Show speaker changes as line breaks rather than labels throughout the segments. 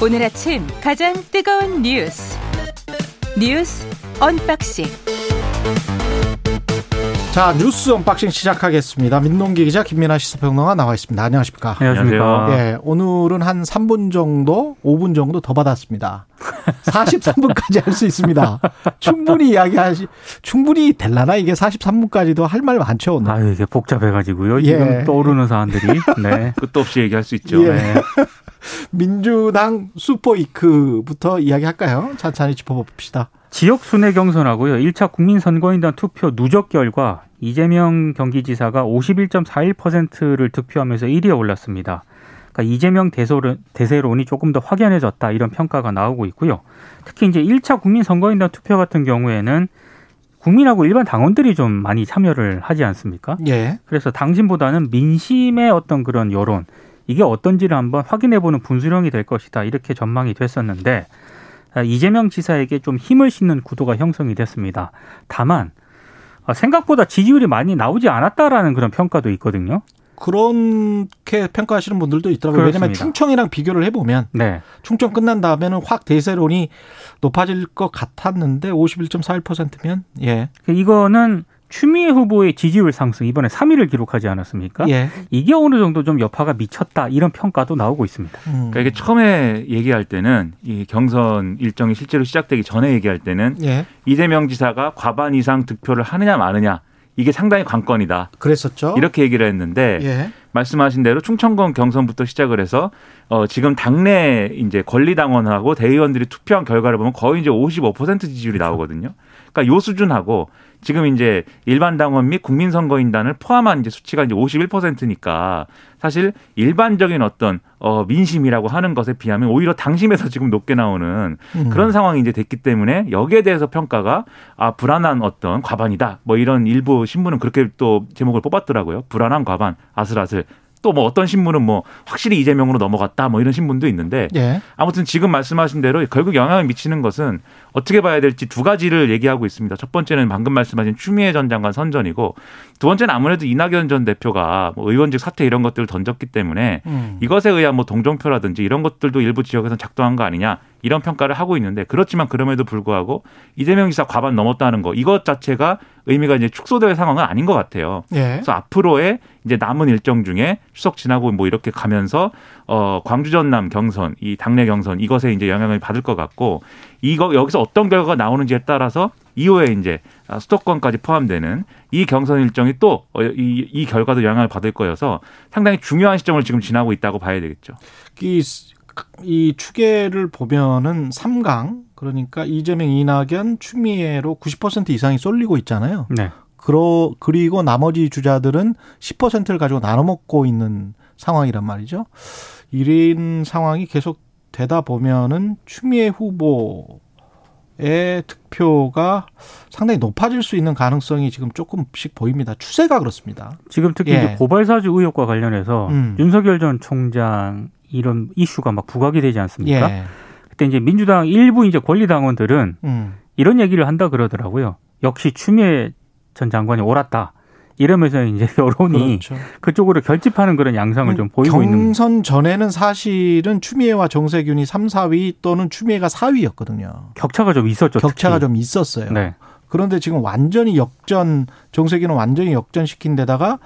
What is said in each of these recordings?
오늘 아침 가장 뜨거운 뉴스 뉴스 언박싱
자 뉴스 unboxing 시작하겠습니다. 민동기 기자 김민아 시사평론가 나와 있습니다. 안녕하십니까?
안녕하십니까?
예, 오늘은 한 3분 정도, 5분 정도 더 받았습니다. 43분까지 할 수 있습니다. 충분히 이야기하시, 충분히 될라나 이게 43분까지도 할 말 많죠. 오늘.
아 이게 복잡해가지고요.
예.
지금 떠오르는 사안들이. 네.
끝도 없이 얘기할 수 있죠.
예.
네.
민주당 슈퍼이크부터 이야기할까요? 찬찬히 짚어봅시다.
지역 순회 경선하고요. 1차 국민선거인단 투표 누적 결과 이재명 경기지사가 51.41%를 득표하면서 1위에 올랐습니다. 그러니까 이재명 대세론, 대세론이 조금 더 확연해졌다 이런 평가가 나오고 있고요. 특히 이제 1차 국민선거인단 투표 같은 경우에는 국민하고 일반 당원들이 좀 많이 참여를 하지 않습니까?
예.
그래서 당신보다는 민심의 어떤 그런 여론 이게 어떤지를 한번 확인해보는 분수령이 될 것이다 이렇게 전망이 됐었는데 아, 이재명 지사에게 좀 힘을 싣는 구도가 형성이 됐습니다. 다만 아, 생각보다 지지율이 많이 나오지 않았다라는 그런 평가도 있거든요.
그렇게 평가하시는 분들도 있더라고요. 왜냐하면
그렇습니다.
충청이랑 비교를 해보면
네,
충청 끝난 다음에는 확 대세론이 높아질 것 같았는데 51.41%면 예.
이거는 추미애 후보의 지지율 상승 이번에 3위를 기록하지 않았습니까?
예.
이게 어느 정도 좀 여파가 미쳤다 이런 평가도 나오고 있습니다.
음.
그러니까 이게 처음에 얘기할 때는 이 경선 일정이 실제로 시작되기 전에 얘기할 때는
예.
이재명 지사가 과반 이상 득표를 하느냐 마느냐 이게 상당히 관건이다.
그랬었죠.
이렇게 얘기를 했는데
예.
말씀하신 대로 충청권 경선부터 시작을 해서 어 지금 당내 이제 권리당원하고 대의원들이 투표한 결과를 보면 거의 이제 55% 지지율이 나오거든요. 그러니까 요 수준하고 지금 이제 일반 당원 및 국민 선거인단을 포함한 이제 수치가 이제 51%니까 사실 일반적인 어떤 어 민심이라고 하는 것에 비하면 오히려 당심에서 지금 높게 나오는
음.
그런 상황이 이제 됐기 때문에 여기에 대해서 평가가 아 불안한 어떤 과반이다. 뭐 이런 일부 신문은 그렇게 또 제목을 뽑았더라고요. 불안한 과반 아슬아슬 또 뭐 어떤 신문은 뭐 확실히 이재명으로 넘어갔다 뭐 이런 신문도 있는데
예.
아무튼 지금 말씀하신 대로 결국 영향을 미치는 것은 어떻게 봐야 될지 두 가지를 얘기하고 있습니다. 첫 번째는 방금 말씀하신 추미애 전 장관 선전이고 두 번째는 아무래도 이낙연 전 대표가 뭐 의원직 사퇴 이런 것들을 던졌기 때문에
음.
이것에 의한 뭐 동정표라든지 이런 것들도 일부 지역에서 작동한 거 아니냐 이런 평가를 하고 있는데 그렇지만 그럼에도 불구하고 이재명 지사 과반 넘었다는 거 이것 자체가 의미가 이제 축소될 상황은 아닌 것 같아요.
예.
그래서 앞으로의 이제 남은 일정 중에 추석 지나고 뭐 이렇게 가면서 어 광주 전남 경선 이 당내 경선 이것에 이제 영향을 받을 것 같고 이거 여기서 어떤 결과가 나오는지에 따라서 이후에 이제 아, 수도권까지 포함되는 이 경선 일정이 또이 이 결과도 영향을 받을 거여서 상당히 중요한 시점을 지금 지나고 있다고 봐야 되겠죠.
이, 이 추계를 보면은 3강 그러니까 이재명, 이낙연, 추미애로 90% 이상이 쏠리고 있잖아요.
네.
그러, 그리고 나머지 주자들은 10%를 가지고 나눠 먹고 있는 상황이란 말이죠. 이런 상황이 계속 되다 보면은 추미애 후보의 득표가 상당히 높아질 수 있는 가능성이 지금 조금씩 보입니다. 추세가 그렇습니다.
지금 특히
예.
이제 고발사주 의혹과 관련해서
음.
윤석열 전 총장 이런 이슈가 막 부각이 되지 않습니까?
예.
그때 이제 민주당 일부 이제 권리당원들은
음.
이런 얘기를 한다 그러더라고요. 역시 추미애 전 장관이 옳았다. 이러면서 이제 여론이
그렇죠.
그쪽으로 결집하는 그런 양상을 좀 보이고 있는
경선 전에는 사실은 추미애와 정세균이 3, 4위 또는 추미애가 4위였거든요.
격차가 좀 있었죠.
격차가
특히.
좀 있었어요.
네.
그런데 지금 완전히 역전, 정세균은 완전히 역전시킨 데다가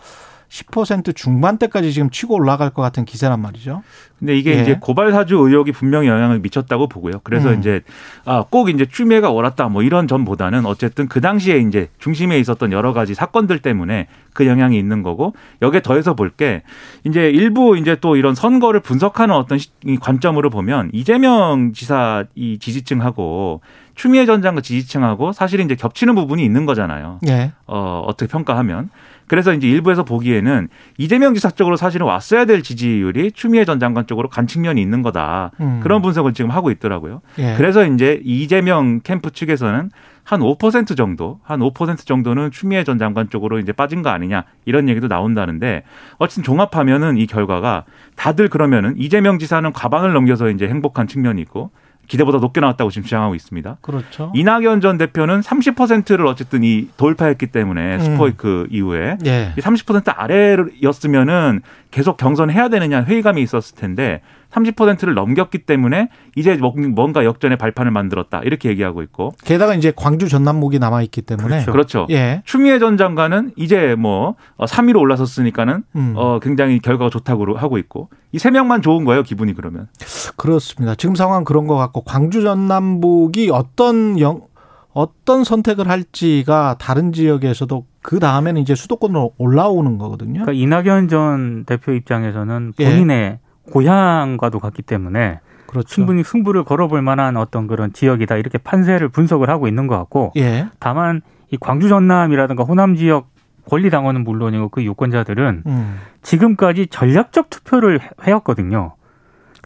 10% 중반대까지 지금 치고 올라갈 것 같은 기세란 말이죠.
근데 이게
예.
이제 고발 사주 의혹이 분명히 영향을 미쳤다고 보고요. 그래서
음.
이제 아, 꼭 이제 추미애가 옳았다 뭐 이런 점보다는 어쨌든 그 당시에 이제 중심에 있었던 여러 가지 사건들 때문에 그 영향이 있는 거고 여기에 더해서 볼 게 이제 일부 이제 또 이런 선거를 분석하는 어떤 관점으로 보면 이재명 지사 이 지지층하고 추미애 전 장관 지지층하고 사실 이제 겹치는 부분이 있는 거잖아요.
예.
어, 어떻게 평가하면. 그래서 이제 일부에서 보기에는 이재명 지사 쪽으로 사실은 왔어야 될 지지율이 추미애 전 장관 쪽으로 간 측면이 있는 거다.
음.
그런 분석을 지금 하고 있더라고요.
예.
그래서 이제 이재명 캠프 측에서는 한 5% 정도, 한 5% 정도는 추미애 전 장관 쪽으로 이제 빠진 거 아니냐 이런 얘기도 나온다는데 어쨌든 종합하면은 이 결과가 다들 그러면은 이재명 지사는 과반을 넘겨서 이제 행복한 측면이 있고 기대보다 높게 나왔다고 지금 주장하고 있습니다.
그렇죠.
이낙연 전 대표는 30%를 어쨌든 이 돌파했기 때문에
음.
스포이크 이후에
예.
이30% 아래였으면은 계속 경선해야 되느냐 회의감이 있었을 텐데 30%를 넘겼기 때문에 이제 뭔가 역전의 발판을 만들었다 이렇게 얘기하고 있고
게다가 이제 광주 전남목이 남아 있기 때문에
그렇죠. 그렇죠. 예. 추미애 전 장관은 이제 뭐 3위로 올라섰으니까는 음. 어 굉장히 결과가 좋다고 하고 있고 이 세 명만 좋은 거예요 기분이 그러면
그렇습니다. 지금 상황 그런 것 같고 광주 전남북이 어떤 영 어떤 선택을 할지가 다른 지역에서도 그 다음에는 이제 수도권으로 올라오는 거거든요.
그러니까 이낙연 전 대표 입장에서는 예. 본인의 예. 고향과도 같기 때문에 그렇죠. 충분히 승부를 걸어볼 만한 어떤 그런 지역이다 이렇게 판세를 분석을 하고 있는 것 같고 예. 다만 이 광주 전남이라든가 호남 지역 권리 당원은 물론이고 그 유권자들은 음. 지금까지 전략적 투표를 해왔거든요.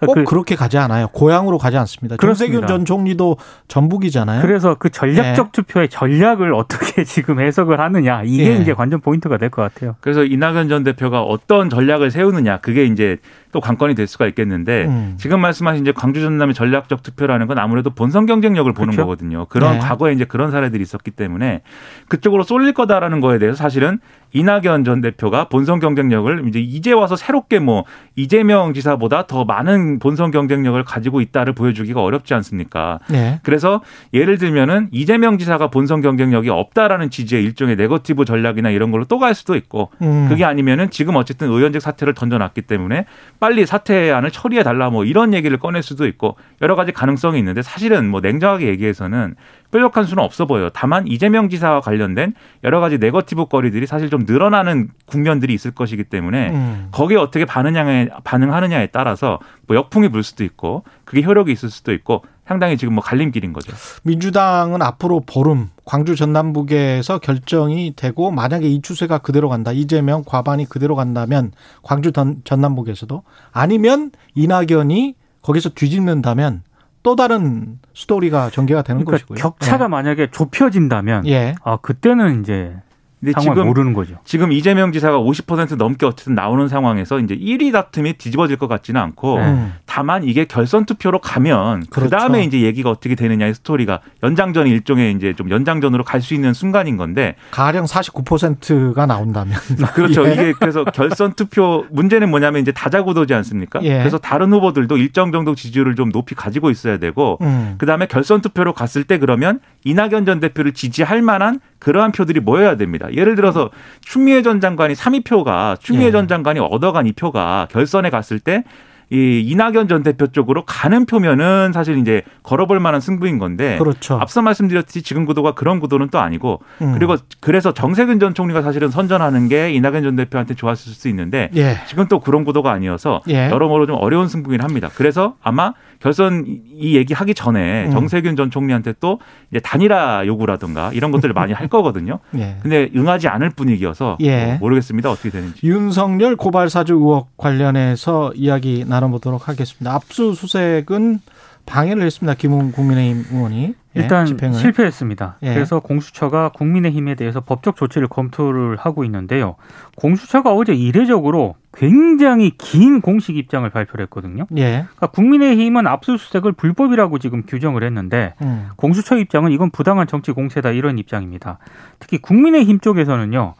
꼭 그, 렇게 가지 않아요. 고향으로 가지 않습니다. 정세균 전 총리도 전북이잖아요.
그래서 그 전략적 네. 투표의 전략을 어떻게 지금 해석을 하느냐 이게 네. 이제 관전 포인트가 될 것 같아요.
그래서 이낙연 전 대표가 어떤 전략을 세우느냐 그게 이제 또 관건이 될 수가 있겠는데 음. 지금 말씀하신 이제 광주 전남의 전략적 투표라는 건 아무래도 본선 경쟁력을 보는 그렇죠? 거거든요. 그런 네. 과거에 이제 그런 사례들이 있었기 때문에 그쪽으로 쏠릴 거다라는 거에 대해서 사실은 이낙연 전 대표가 본선 경쟁력을 이제 이제 와서 새롭게 뭐 이재명 지사보다 더 많은 본선 경쟁력을 가지고 있다를 보여주기가 어렵지 않습니까? 네. 그래서 예를 들면은 이재명 지사가 본선 경쟁력이 없다라는 지지의 일종의 네거티브 전략이나 이런 걸로 또 갈 수도 있고 음. 그게 아니면은 지금 어쨌든 의원직 사퇴를 던져놨기 때문에 빨리 사퇴안을 처리해 달라 뭐 이런 얘기를 꺼낼 수도 있고 여러 가지 가능성이 있는데 사실은 뭐 냉정하게 얘기해서는 뾰족한 수는 없어 보여요. 다만 이재명 지사와 관련된 여러 가지 네거티브 거리들이 사실 좀 늘어나는 국면들이 있을 것이기 때문에 음. 거기에 어떻게 반응하느냐에, 반응하느냐에 따라서 뭐 역풍이 불 수도 있고 그게 효력이 있을 수도 있고 상당히 지금 뭐 갈림길인 거죠.
민주당은 앞으로 보름 광주 전남북에서 결정이 되고 만약에 이 추세가 그대로 간다. 이재명 과반이 그대로 간다면 광주 전남북에서도 아니면 이낙연이 거기서 뒤집는다면 또 다른 스토리가 전개가 되는 그러니까 것이고요.
격차가 예. 만약에 좁혀진다면 예. 아 그때는 이제 근데 지금 모르는 거죠.
지금 이재명 지사가 50% 넘게 어쨌든 나오는 상황에서 이제 1위 다툼이 뒤집어질 것 같지는 않고 네. 다만 이게 결선 투표로 가면 그렇죠. 그다음에 이제 얘기가 어떻게 되느냐의 스토리가 연장전 일종의 이제 좀 연장전으로 갈 수 있는 순간인 건데
가령 49%가 나온다면
그렇죠. 예. 이게 그래서 결선 투표 문제는 뭐냐면 이제 다자구도지 않습니까? 예. 그래서 다른 후보들도 일정 정도 지지율을 좀 높이 가지고 있어야 되고 음. 그다음에 결선 투표로 갔을 때 그러면 이낙연 전 대표를 지지할 만한 그러한 표들이 모여야 됩니다. 예를 들어서 추미애 전 장관이 3위표가 추미애 예. 전 장관이 얻어간 이 표가 결선에 갔을 때 이 이낙연 전 대표 쪽으로 가는 표면은 사실 이제 걸어볼 만한 승부인 건데 그렇죠. 앞서 말씀드렸듯이 지금 구도가 그런 구도는 또 아니고 음. 그리고 그래서 정세균 전 총리가 사실은 선전하는 게 이낙연 전 대표한테 좋았을 수 있는데 예. 지금 또 그런 구도가 아니어서 예. 여러모로 좀 어려운 승부긴 합니다. 그래서 아마 결선 이 얘기 하기 전에 음. 정세균 전 총리한테 또 이제 단일화 요구라든가 이런 것들을 많이 할 거거든요. 예. 근데 응하지 않을 분위기여서 예. 뭐 모르겠습니다. 어떻게 되는지.
윤석열 고발 사주 의혹 관련해서 이야기 나눠보도록 하겠습니다. 압수수색은 방해를 했습니다. 김웅 국민의힘 의원이.
예, 일단 집행을. 실패했습니다. 예. 그래서 공수처가 국민의힘에 대해서 법적 조치를 검토를 하고 있는데요. 공수처가 어제 이례적으로 굉장히 긴 공식 입장을 발표를 했거든요. 예. 그러니까 국민의힘은 압수수색을 불법이라고 지금 규정을 했는데 음. 공수처 입장은 이건 부당한 정치 공세다 이런 입장입니다. 특히 국민의힘 쪽에서는요.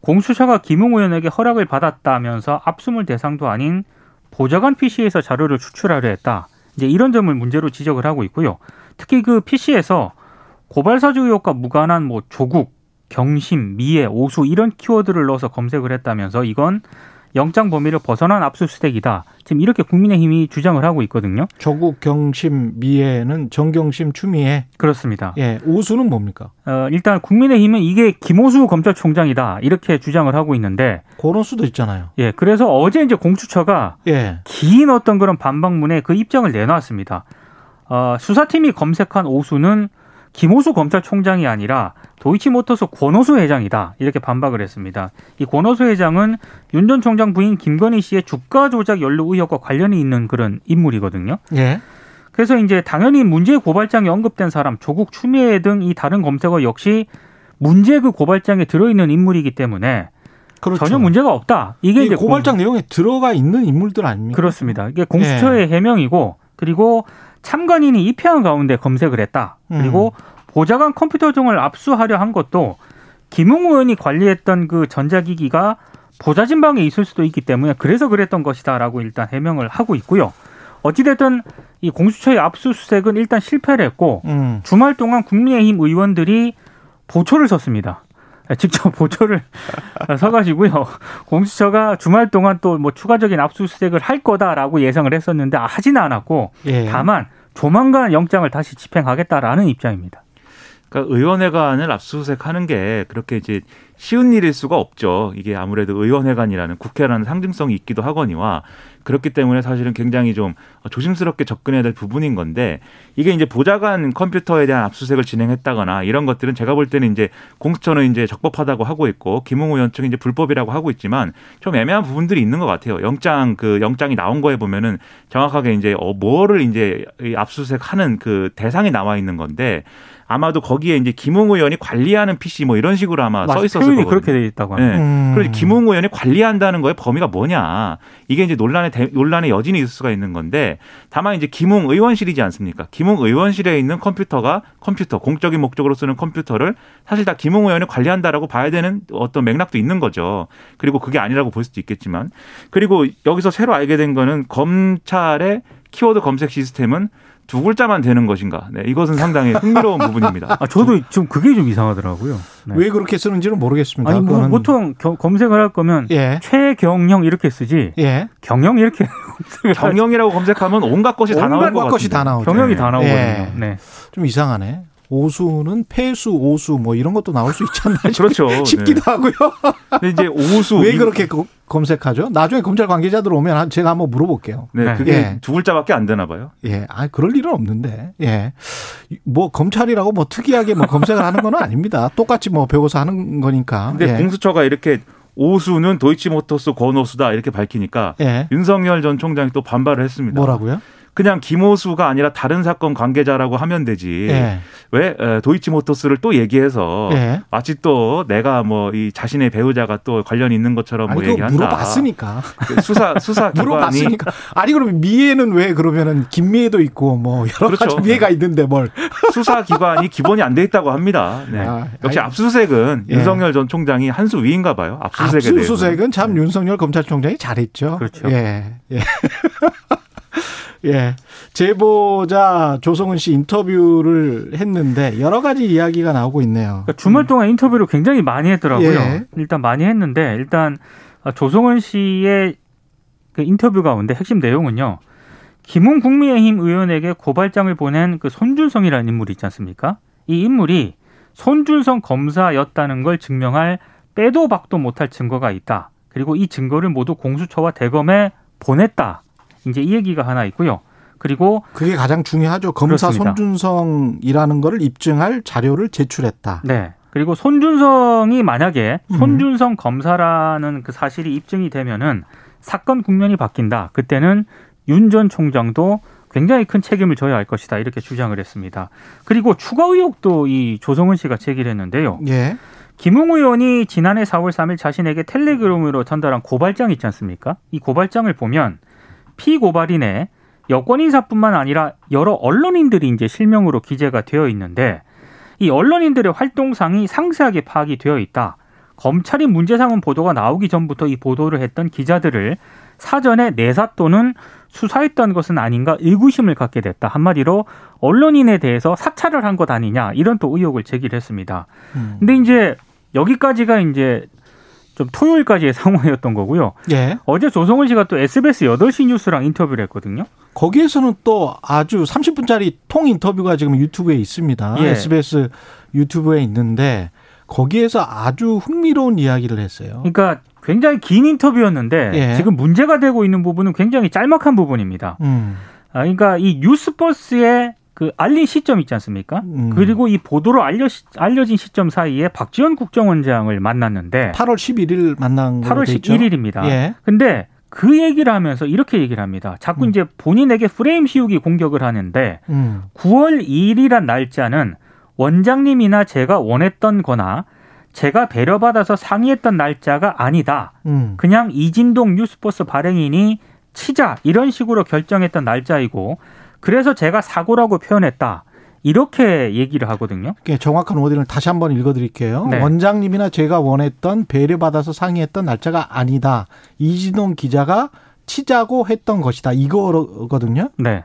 공수처가 김웅 의원에게 허락을 받았다면서 압수물 대상도 아닌 보좌관 PC에서 자료를 추출하려 했다. 이제 이런 점을 문제로 지적을 하고 있고요. 특히 그 PC에서 고발사주 의혹과 무관한 뭐 조국, 경심, 미애, 오수 이런 키워드를 넣어서 검색을 했다면서 이건 영장 범위를 벗어난 압수수색이다. 지금 이렇게 국민의힘이 주장을 하고 있거든요.
조국 경심 미애는 정경심 추미애
그렇습니다.
예, 오수는 뭡니까?
어, 일단 국민의힘은 이게 김호수 검찰총장이다 이렇게 주장을 하고 있는데
그런 수도 있잖아요.
예, 그래서 어제 이제 공수처가 예. 긴 어떤 그런 반박문에 그 입장을 내놨습니다. 어, 수사팀이 검색한 오수는 김호수 검찰총장이 아니라 도이치모터스 권호수 회장이다 이렇게 반박을 했습니다. 이 권호수 회장은 윤 전 총장 부인 김건희 씨의 주가 조작 연루 의혹과 관련이 있는 그런 인물이거든요. 예. 그래서 이제 당연히 문제 고발장에 언급된 사람 조국 추미애 등 이 다른 검색어 역시 문제 그 고발장에 들어있는 인물이기 때문에 그렇죠. 전혀 문제가 없다. 이게 이제
고발장 공... 내용에 들어가 있는 인물들 아닙니까?
그렇습니다. 이게 공수처의 예. 해명이고 그리고 참관인이 입회한 가운데 검색을 했다. 그리고 음. 보좌관 컴퓨터 등을 압수하려 한 것도 김웅 의원이 관리했던 그 전자기기가 보좌진 방에 있을 수도 있기 때문에 그래서 그랬던 것이다라고 일단 해명을 하고 있고요. 어찌됐든 이 공수처의 압수수색은 일단 실패를 했고
음.
주말 동안 국민의힘 의원들이 보초를 섰습니다. 직접 보초를 서가지고요. 공수처가 주말 동안 또 뭐 추가적인 압수수색을 할 거다라고 예상을 했었는데 아, 하지는 않았고
예.
다만 조만간 영장을 다시 집행하겠다라는 입장입니다.
그러니까 의원회관을 압수수색하는 게 그렇게 이제 쉬운 일일 수가 없죠. 이게 아무래도 의원회관이라는 국회라는 상징성이 있기도 하거니와 그렇기 때문에 사실은 굉장히 좀 조심스럽게 접근해야 될 부분인 건데 이게 이제 보좌관 컴퓨터에 대한 압수수색을 진행했다거나 이런 것들은 제가 볼 때는 이제 공수처는 이제 적법하다고 하고 있고 김웅 의원 측은 이제 불법이라고 하고 있지만 좀 애매한 부분들이 있는 것 같아요. 영장 그 영장이 나온 거에 보면은 정확하게 이제 어 뭐를 이제 압수수색하는 그 대상이 나와 있는 건데 아마도 거기에 이제 김웅 의원이 관리하는 PC 뭐 이런 식으로 아마 써 있었을 거거든요.
그렇게 돼 있다고 합니다.
네.
음.
그리고 김웅 의원이 관리한다는 거의 범위가 뭐냐. 이게 이제 논란의 대- 논란의 여진이 있을 수가 있는 건데 다만 이제 김웅 의원실이지 않습니까? 김웅 의원실에 있는 컴퓨터가 컴퓨터 공적인 목적으로 쓰는 컴퓨터를 사실 다 김웅 의원이 관리한다라고 봐야 되는 어떤 맥락도 있는 거죠. 그리고 그게 아니라고 볼 수도 있겠지만 그리고 여기서 새로 알게 된 거는 검찰의 키워드 검색 시스템은 두 글자만 되는 것인가? 네, 이것은 상당히 흥미로운 부분입니다.
아, 저도 좀 그게 좀 이상하더라고요. 네.
왜 그렇게 쓰는지는 모르겠습니다.
아니 뭐
그거는-
보통 겨- 검색을 할 거면
예.
최경영 이렇게 쓰지
예.
경영 이렇게.
경영이라고 검색하면 온갖 것이 다 나올 것
온갖 것이. 다 나오죠.
경영이 다 나오거든요.
예.
네.
좀 이상하네. 오수는 폐수, 오수 뭐 이런 것도 나올 수 있지 않나
그렇죠.
싶기도 하고요.
근데 이제 오수
왜
이-
그렇게 거- 검색하죠? 나중에 검찰 관계자들 오면 한- 제가 한번 물어볼게요.
네,
네.
그게
예.
두 글자밖에 안 되나 봐요.
예, 아 그럴 일은 없는데, 예, 뭐 검찰이라고 뭐 특이하게 뭐 검색을 하는 건 아닙니다. 똑같이 뭐 배워서 하는 거니까.
근데
예.
공수처가 이렇게 오수는 도이치모터스 권오수다 이렇게 밝히니까
예,
윤석열 전 총장이 또 반발을 했습니다.
뭐라고요?
그냥 김오수가 아니라 다른 사건 관계자라고 하면 되지.
예,
왜 에, 도이치모터스를 또 얘기해서
예.
마치 또 내가 뭐 이 자신의 배우자가 또 관련이 있는 것처럼
아니
뭐 얘기한다.
물어봤으니까.
그 수사 수사
물어봤으니까. 아니 그러면 미애는 왜 그러면은 김미애도 있고 뭐 여러
그렇죠.
가지 미애가 있는데 뭘?
수사 기관이 기본이 안 돼 있다고 합니다. 네.
아,
역시
아니,
압수수색은
예.
윤석열 전 총장이 한 수 위인가 봐요. 압수수색에.
압수수색은 참 윤석열 검찰총장이 잘했죠.
그렇죠.
예, 예. 예. 제보자 조성은 씨 인터뷰를 했는데 여러 가지 이야기가 나오고 있네요.
그러니까 주말 동안 인터뷰를 굉장히 많이 했더라고요.
예.
일단 많이 했는데 일단 조성은 씨의 그 인터뷰 가운데 핵심 내용은요. 김웅 국민의힘 의원에게 고발장을 보낸 그 손준성이라는 인물이 있지 않습니까? 이 인물이 손준성 검사였다는 걸 증명할 빼도 박도 못할 증거가 있다. 그리고 이 증거를 모두 공수처와 대검에 보냈다. 이제 이 얘기가 하나 있고요. 그리고
그게 가장 중요하죠. 검사
그렇습니다.
손준성이라는 거를 입증할 자료를 제출했다.
네. 그리고 손준성이 만약에
음.
손준성 검사라는 그 사실이 입증이 되면은 사건 국면이 바뀐다. 그때는 윤 전 총장도 굉장히 큰 책임을 져야 할 것이다. 이렇게 주장을 했습니다. 그리고 추가 의혹도 이 조성은 씨가 제기를 했는데요.
예.
김웅 의원이 지난해 4월 3일 자신에게 텔레그램으로 전달한 고발장 있지 않습니까? 이 고발장을 보면 피고발인의 여권 인사뿐만 아니라 여러 언론인들이 이제 실명으로 기재가 되어 있는데 이 언론인들의 활동상이 상세하게 파악이 되어 있다. 검찰이 문제 삼은 보도가 나오기 전부터 이 보도를 했던 기자들을 사전에 내사 또는 수사했던 것은 아닌가 의구심을 갖게 됐다. 한마디로 언론인에 대해서 사찰을 한 것 아니냐 이런 또 의혹을 제기를 했습니다.
음.
근데 이제 여기까지가 이제 좀 토요일까지의 상황이었던 거고요.
예.
어제 조성은 씨가 또 SBS 8시 뉴스랑 인터뷰를 했거든요.
거기에서는 또 아주 30분짜리 통 인터뷰가 지금 유튜브에 있습니다.
예.
SBS 유튜브에 있는데 거기에서 아주 흥미로운 이야기를 했어요.
그러니까 굉장히 긴 인터뷰였는데
예.
지금 문제가 되고 있는 부분은 굉장히 짤막한 부분입니다.
음.
아, 그러니까 이 뉴스버스의 그 알린 시점 있지 않습니까?
음.
그리고 이 보도로 알려, 알려진 시점 사이에 박지원 국정원장을 만났는데
8월 11일 만난 걸로
8월
돼 있죠?
11일입니다.
예.
근데 그 얘기를 하면서 이렇게 얘기를 합니다. 자꾸
음.
이제 본인에게 프레임 씌우기 공격을 하는데
음.
9월 2일이란 날짜는 원장님이나 제가 원했던 거나 제가 배려받아서 상의했던 날짜가 아니다.
음.
그냥 이진동 뉴스버스 발행인이 치자 이런 식으로 결정했던 날짜이고 그래서 제가 사고라고 표현했다. 이렇게 얘기를 하거든요.
그 정확한 워딩을 다시 한번 읽어드릴게요.
네.
원장님이나 제가 원했던 배려받아서 상의했던 날짜가 아니다. 이진동 기자가 치자고 했던 것이다. 이거거든요.
네.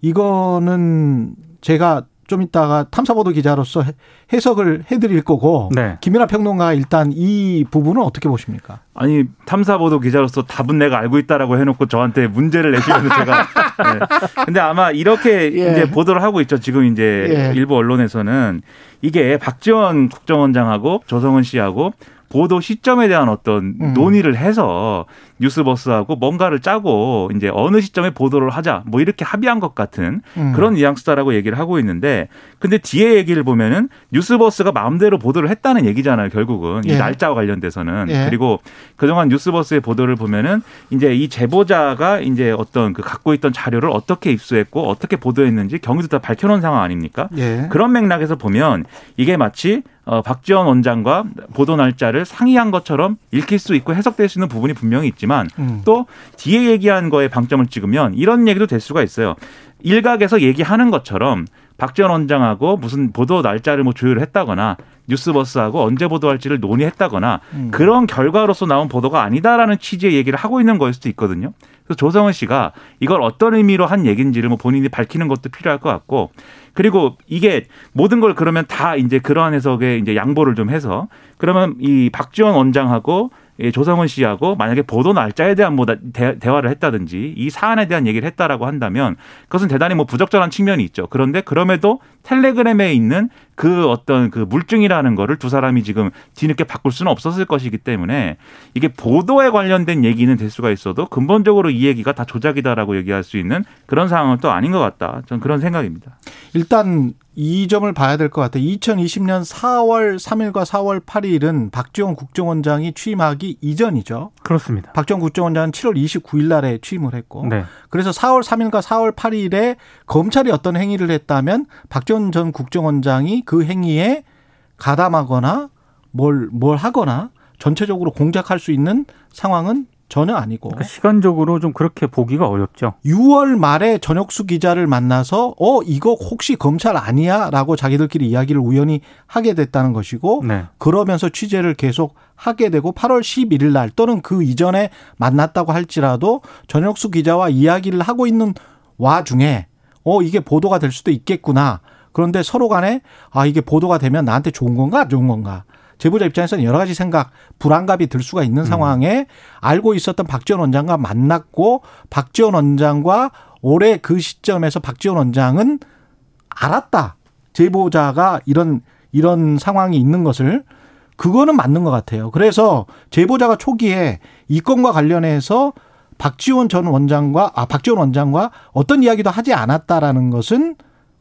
이거는 제가 좀 이따가 탐사보도 기자로서 해- 해석을 해드릴 거고
네.
김민아 평론가 일단 이 부분은 어떻게 보십니까?
아니 탐사보도 기자로서 답은 내가 알고 있다라고 해놓고 저한테 문제를 내시면 제가 네. 근데 아마 이렇게
예.
이제 보도를 하고 있죠 지금 이제
예.
일부 언론에서는 이게 박지원 국정원장하고 조성은 씨하고 보도 시점에 대한 어떤
음.
논의를 해서 뉴스버스하고 뭔가를 짜고 이제 어느 시점에 보도를 하자 뭐 이렇게 합의한 것 같은
음.
그런 뉘앙스다라고 얘기를 하고 있는데 근데 뒤에 얘기를 보면은 뉴스버스가 마음대로 보도를 했다는 얘기잖아요 결국은 이
예.
날짜와 관련돼서는
예.
그리고 그동안 뉴스버스의 보도를 보면은 이제 이 제보자가 이제 어떤 그 갖고 있던 자료를 어떻게 입수했고 어떻게 보도했는지 경위도 다 밝혀놓은 상황 아닙니까?
예.
그런 맥락에서 보면 이게 마치 어, 박지원 원장과 보도 날짜를 상의한 것처럼 읽힐 수 있고 해석될 수 있는 부분이 분명히 있지만
음.
또 뒤에 얘기한 거에 방점을 찍으면 이런 얘기도 될 수가 있어요. 일각에서 얘기하는 것처럼 박지원 원장하고 무슨 보도 날짜를 뭐 조율을 했다거나 뉴스버스하고 언제 보도할지를 논의했다거나
음.
그런 결과로서 나온 보도가 아니다라는 취지의 얘기를 하고 있는 거일 수도 있거든요. 그래서 조성은 씨가 이걸 어떤 의미로 한 얘기인지를 뭐 본인이 밝히는 것도 필요할 것 같고 그리고 이게 모든 걸 그러면 다 이제 그러한 해석에 이제 양보를 좀 해서 그러면 이 박지원 원장하고 이 조성은 씨하고 만약에 보도 날짜에 대한 뭐 대, 대화를 했다든지 이 사안에 대한 얘기를 했다라고 한다면 그것은 대단히 뭐 부적절한 측면이 있죠. 그런데 그럼에도 텔레그램에 있는 그 어떤 그 물증이라는 거를 두 사람이 지금 뒤늦게 바꿀 수는 없었을 것이기 때문에 이게 보도에 관련된 얘기는 될 수가 있어도 근본적으로 이 얘기가 다 조작이다라고 얘기할 수 있는 그런 상황은 또 아닌 것 같다. 저는 그런 생각입니다.
일단 이 점을 봐야 될 것 같아요. 2020년 4월 3일과 4월 8일은 박지원 국정원장이 취임하기 이전이죠.
그렇습니다.
박지원 국정원장은 7월 29일 날에 취임을 했고
네.
그래서 4월 3일과 4월 8일에 검찰이 어떤 행위를 했다면 박지원 전 국정원장이 그 행위에 가담하거나 뭘, 뭘 하거나 전체적으로 공작할 수 있는 상황은 전혀 아니고
그러니까 시간적으로 좀 그렇게 보기가 어렵죠.
6월 말에 전혁수 기자를 만나서 어 이거 혹시 검찰 아니야라고 자기들끼리 이야기를 우연히 하게 됐다는 것이고
네.
그러면서 취재를 계속 하게 되고 8월 11일 날 또는 그 이전에 만났다고 할지라도 전혁수 기자와 이야기를 하고 있는 와중에 어 이게 보도가 될 수도 있겠구나. 그런데 서로 간에 아 이게 보도가 되면 나한테 좋은 건가 안 좋은 건가. 제보자 입장에서는 여러 가지 생각, 불안감이 들 수가 있는 상황에 알고 있었던 박지원 원장과 만났고 박지원 원장과 올해 그 시점에서 박지원 원장은 알았다. 제보자가 이런 이런 상황이 있는 것을 그거는 맞는 것 같아요. 그래서 제보자가 초기에 이 건과 관련해서 박지원 전 원장과 아 박지원 원장과 어떤 이야기도 하지 않았다라는 것은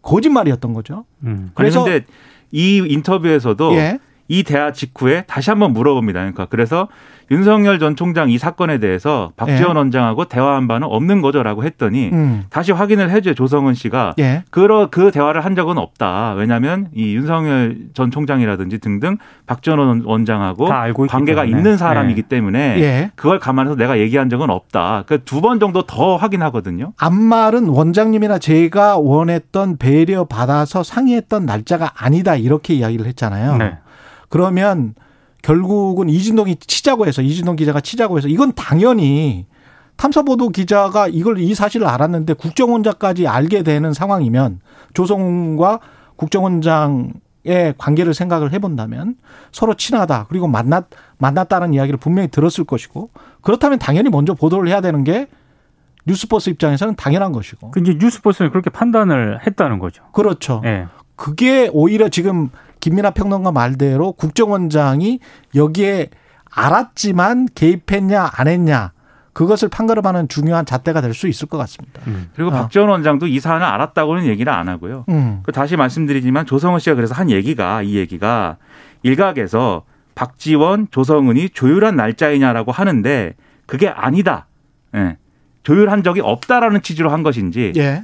거짓말이었던 거죠.
음.
그래서-
그래서 근데 이 인터뷰에서도
예.
이 대화 직후에 다시 한번 물어봅니다. 그러니까 그래서 윤석열 전 총장 이 사건에 대해서 박지원
예.
원장하고 대화한 바는 없는 거죠라고 했더니
음.
다시 확인을 해줘요 조성은 씨가
예.
그러 그 대화를 한 적은 없다. 왜냐하면 이 윤석열 전 총장이라든지 등등 박지원 원장하고 관계가
때문에.
있는 사람이기 때문에
예.
그걸 감안해서 내가 얘기한 적은 없다. 그 두 번 정도 더 확인하거든요.
앞말은 원장님이나 제가 원했던 배려 받아서 상의했던 날짜가 아니다 이렇게 이야기를 했잖아요.
네.
그러면 결국은 이진동이 치자고 해서 이진동 기자가 치자고 해서 이건 당연히 탐사보도 기자가 이걸 이 사실을 알았는데 국정원장까지 알게 되는 상황이면 조성과 국정원장의 관계를 생각을 해본다면 서로 친하다 그리고 만났 만났다는 이야기를 분명히 들었을 것이고 그렇다면 당연히 먼저 보도를 해야 되는 게 뉴스버스 입장에서는 당연한 것이고
그 이제 뉴스버스는 그렇게 판단을 했다는 거죠.
그렇죠.
예.
그게 오히려 지금 김민아 평론가 말대로 국정원장이 여기에 알았지만 개입했냐 안 했냐 그것을 판가름하는 중요한 잣대가 될 수 있을 것 같습니다.
음.
그리고
아.
박지원 원장도 이 사안을 알았다고는 얘기를 안 하고요.
음.
그 다시 말씀드리지만 조성은 씨가 그래서 한 얘기가 이 얘기가 일각에서 박지원, 조성은이 조율한 날짜이냐라고 하는데 그게 아니다. 예. 조율한 적이 없다라는 취지로 한 것인지
예.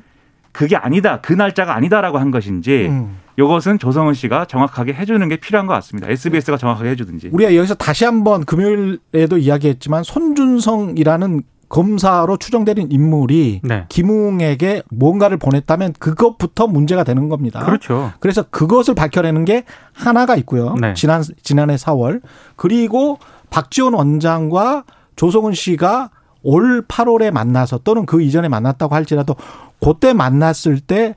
그게 아니다. 그 날짜가 아니다라고 한 것인지
음.
이것은 조성은 씨가 정확하게 해주는 게 필요한 것 같습니다. SBS가 정확하게 해주든지.
우리가 여기서 다시 한번 금요일에도 이야기했지만 손준성이라는 검사로 추정되는 인물이
네.
김웅에게 뭔가를 보냈다면 그것부터 문제가 되는 겁니다.
그렇죠.
그래서 그것을 밝혀내는 게 하나가 있고요.
네.
지난 지난해 4월 그리고 박지원 원장과 조성은 씨가 올 8월에 만나서 또는 그 이전에 만났다고 할지라도 그때 만났을 때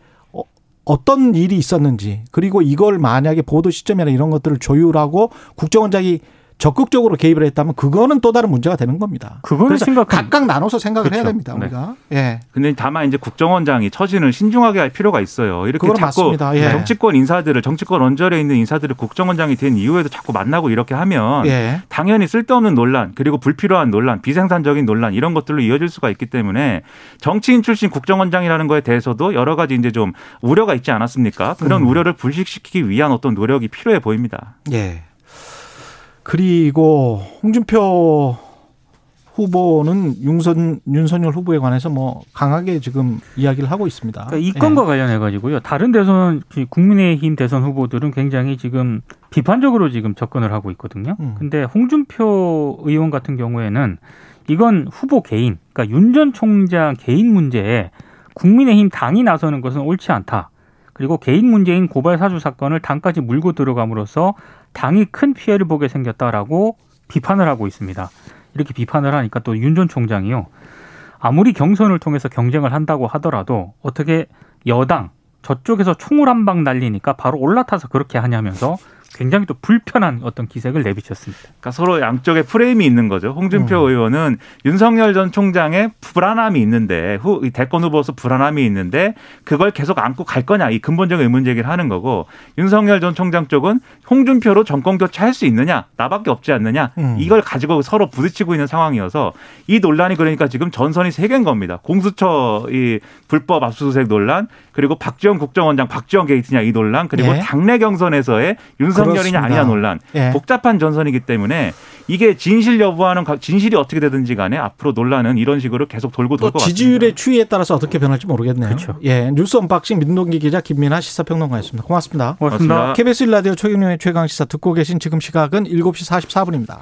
어, 어떤 일이 있었는지 그리고 이걸 만약에 보도 시점이나 이런 것들을 조율하고 국정원장이 적극적으로 개입을 했다면 그거는 또 다른 문제가 되는 겁니다.
그거는 심각한
각각 나눠서 생각을 해야
그렇죠.
됩니다.
네.
우리가. 예.
근데 다만 이제 국정원장이 처신을 신중하게 할 필요가 있어요. 이렇게 자꾸.
예.
정치권 인사들을 정치권 언저리에 있는 인사들을 국정원장이 된 이후에도 자꾸 만나고 이렇게 하면
예.
당연히 쓸데없는 논란 그리고 불필요한 논란 비생산적인 논란 이런 것들로 이어질 수가 있기 때문에 정치인 출신 국정원장이라는 거에 대해서도 여러 가지 이제 좀 우려가 있지 않았습니까? 그런
음.
우려를 불식시키기 위한 어떤 노력이 필요해 보입니다.
예. 그리고 홍준표 후보는 윤선 윤석열 후보에 관해서 뭐 강하게 지금 이야기를 하고 있습니다.
그러니까 이 건과 관련해 가지고요. 다른 대선 국민의힘 대선 후보들은 굉장히 지금 비판적으로 지금 접근을 하고 있거든요.
음.
근데 홍준표 의원 같은 경우에는 이건 후보 개인, 그러니까 윤 전 총장 개인 문제에 국민의힘 당이 나서는 것은 옳지 않다. 그리고 개인 문제인 고발 사주 사건을 당까지 물고 들어감으로써 당이 큰 피해를 보게 생겼다라고 비판을 하고 있습니다. 이렇게 비판을 하니까 또 윤 전 총장이요. 아무리 경선을 통해서 경쟁을 한다고 하더라도 어떻게 여당 저쪽에서 총을 한 방 날리니까 바로 올라타서 그렇게 하냐면서 굉장히 또 불편한 어떤 기색을 내비쳤습니다.
그러니까 서로 양쪽에 프레임이 있는 거죠. 홍준표
음.
의원은 윤석열 전 총장의 불안함이 있는데 후이 대권 후보로서 불안함이 있는데 그걸 계속 안고 갈 거냐 이 근본적인 의문 제기를 하는 거고 윤석열 전 총장 쪽은 홍준표로 정권 교체할 수 있느냐 나밖에 없지 않느냐
음.
이걸 가지고 서로 부딪히고 있는 상황이어서 이 논란이 그러니까 지금 전선이 세 개인 겁니다. 공수처 이 불법 압수수색 논란 그리고 박지원 국정원장 박지원 게이트냐 이 논란 그리고
예.
당내 경선에서의 윤석 열이냐
그렇습니다.
아니냐 논란
예.
복잡한 전선이기 때문에 이게 진실 여부와는 가- 진실이 어떻게 되든지 간에 앞으로 논란은 이런 식으로 계속 돌고
또
돌 것 같습니다.
지지율의 추이에 따라서 어떻게 변할지 모르겠네요.
그렇죠.
예, 뉴스 unboxing 민동기 기자 김민아 시사평론가였습니다. 고맙습니다.
고맙습니다.
고맙습니다.
KBS 일라디오 최경영의 최강 시사 듣고 계신 지금 시각은 7시 44분입니다.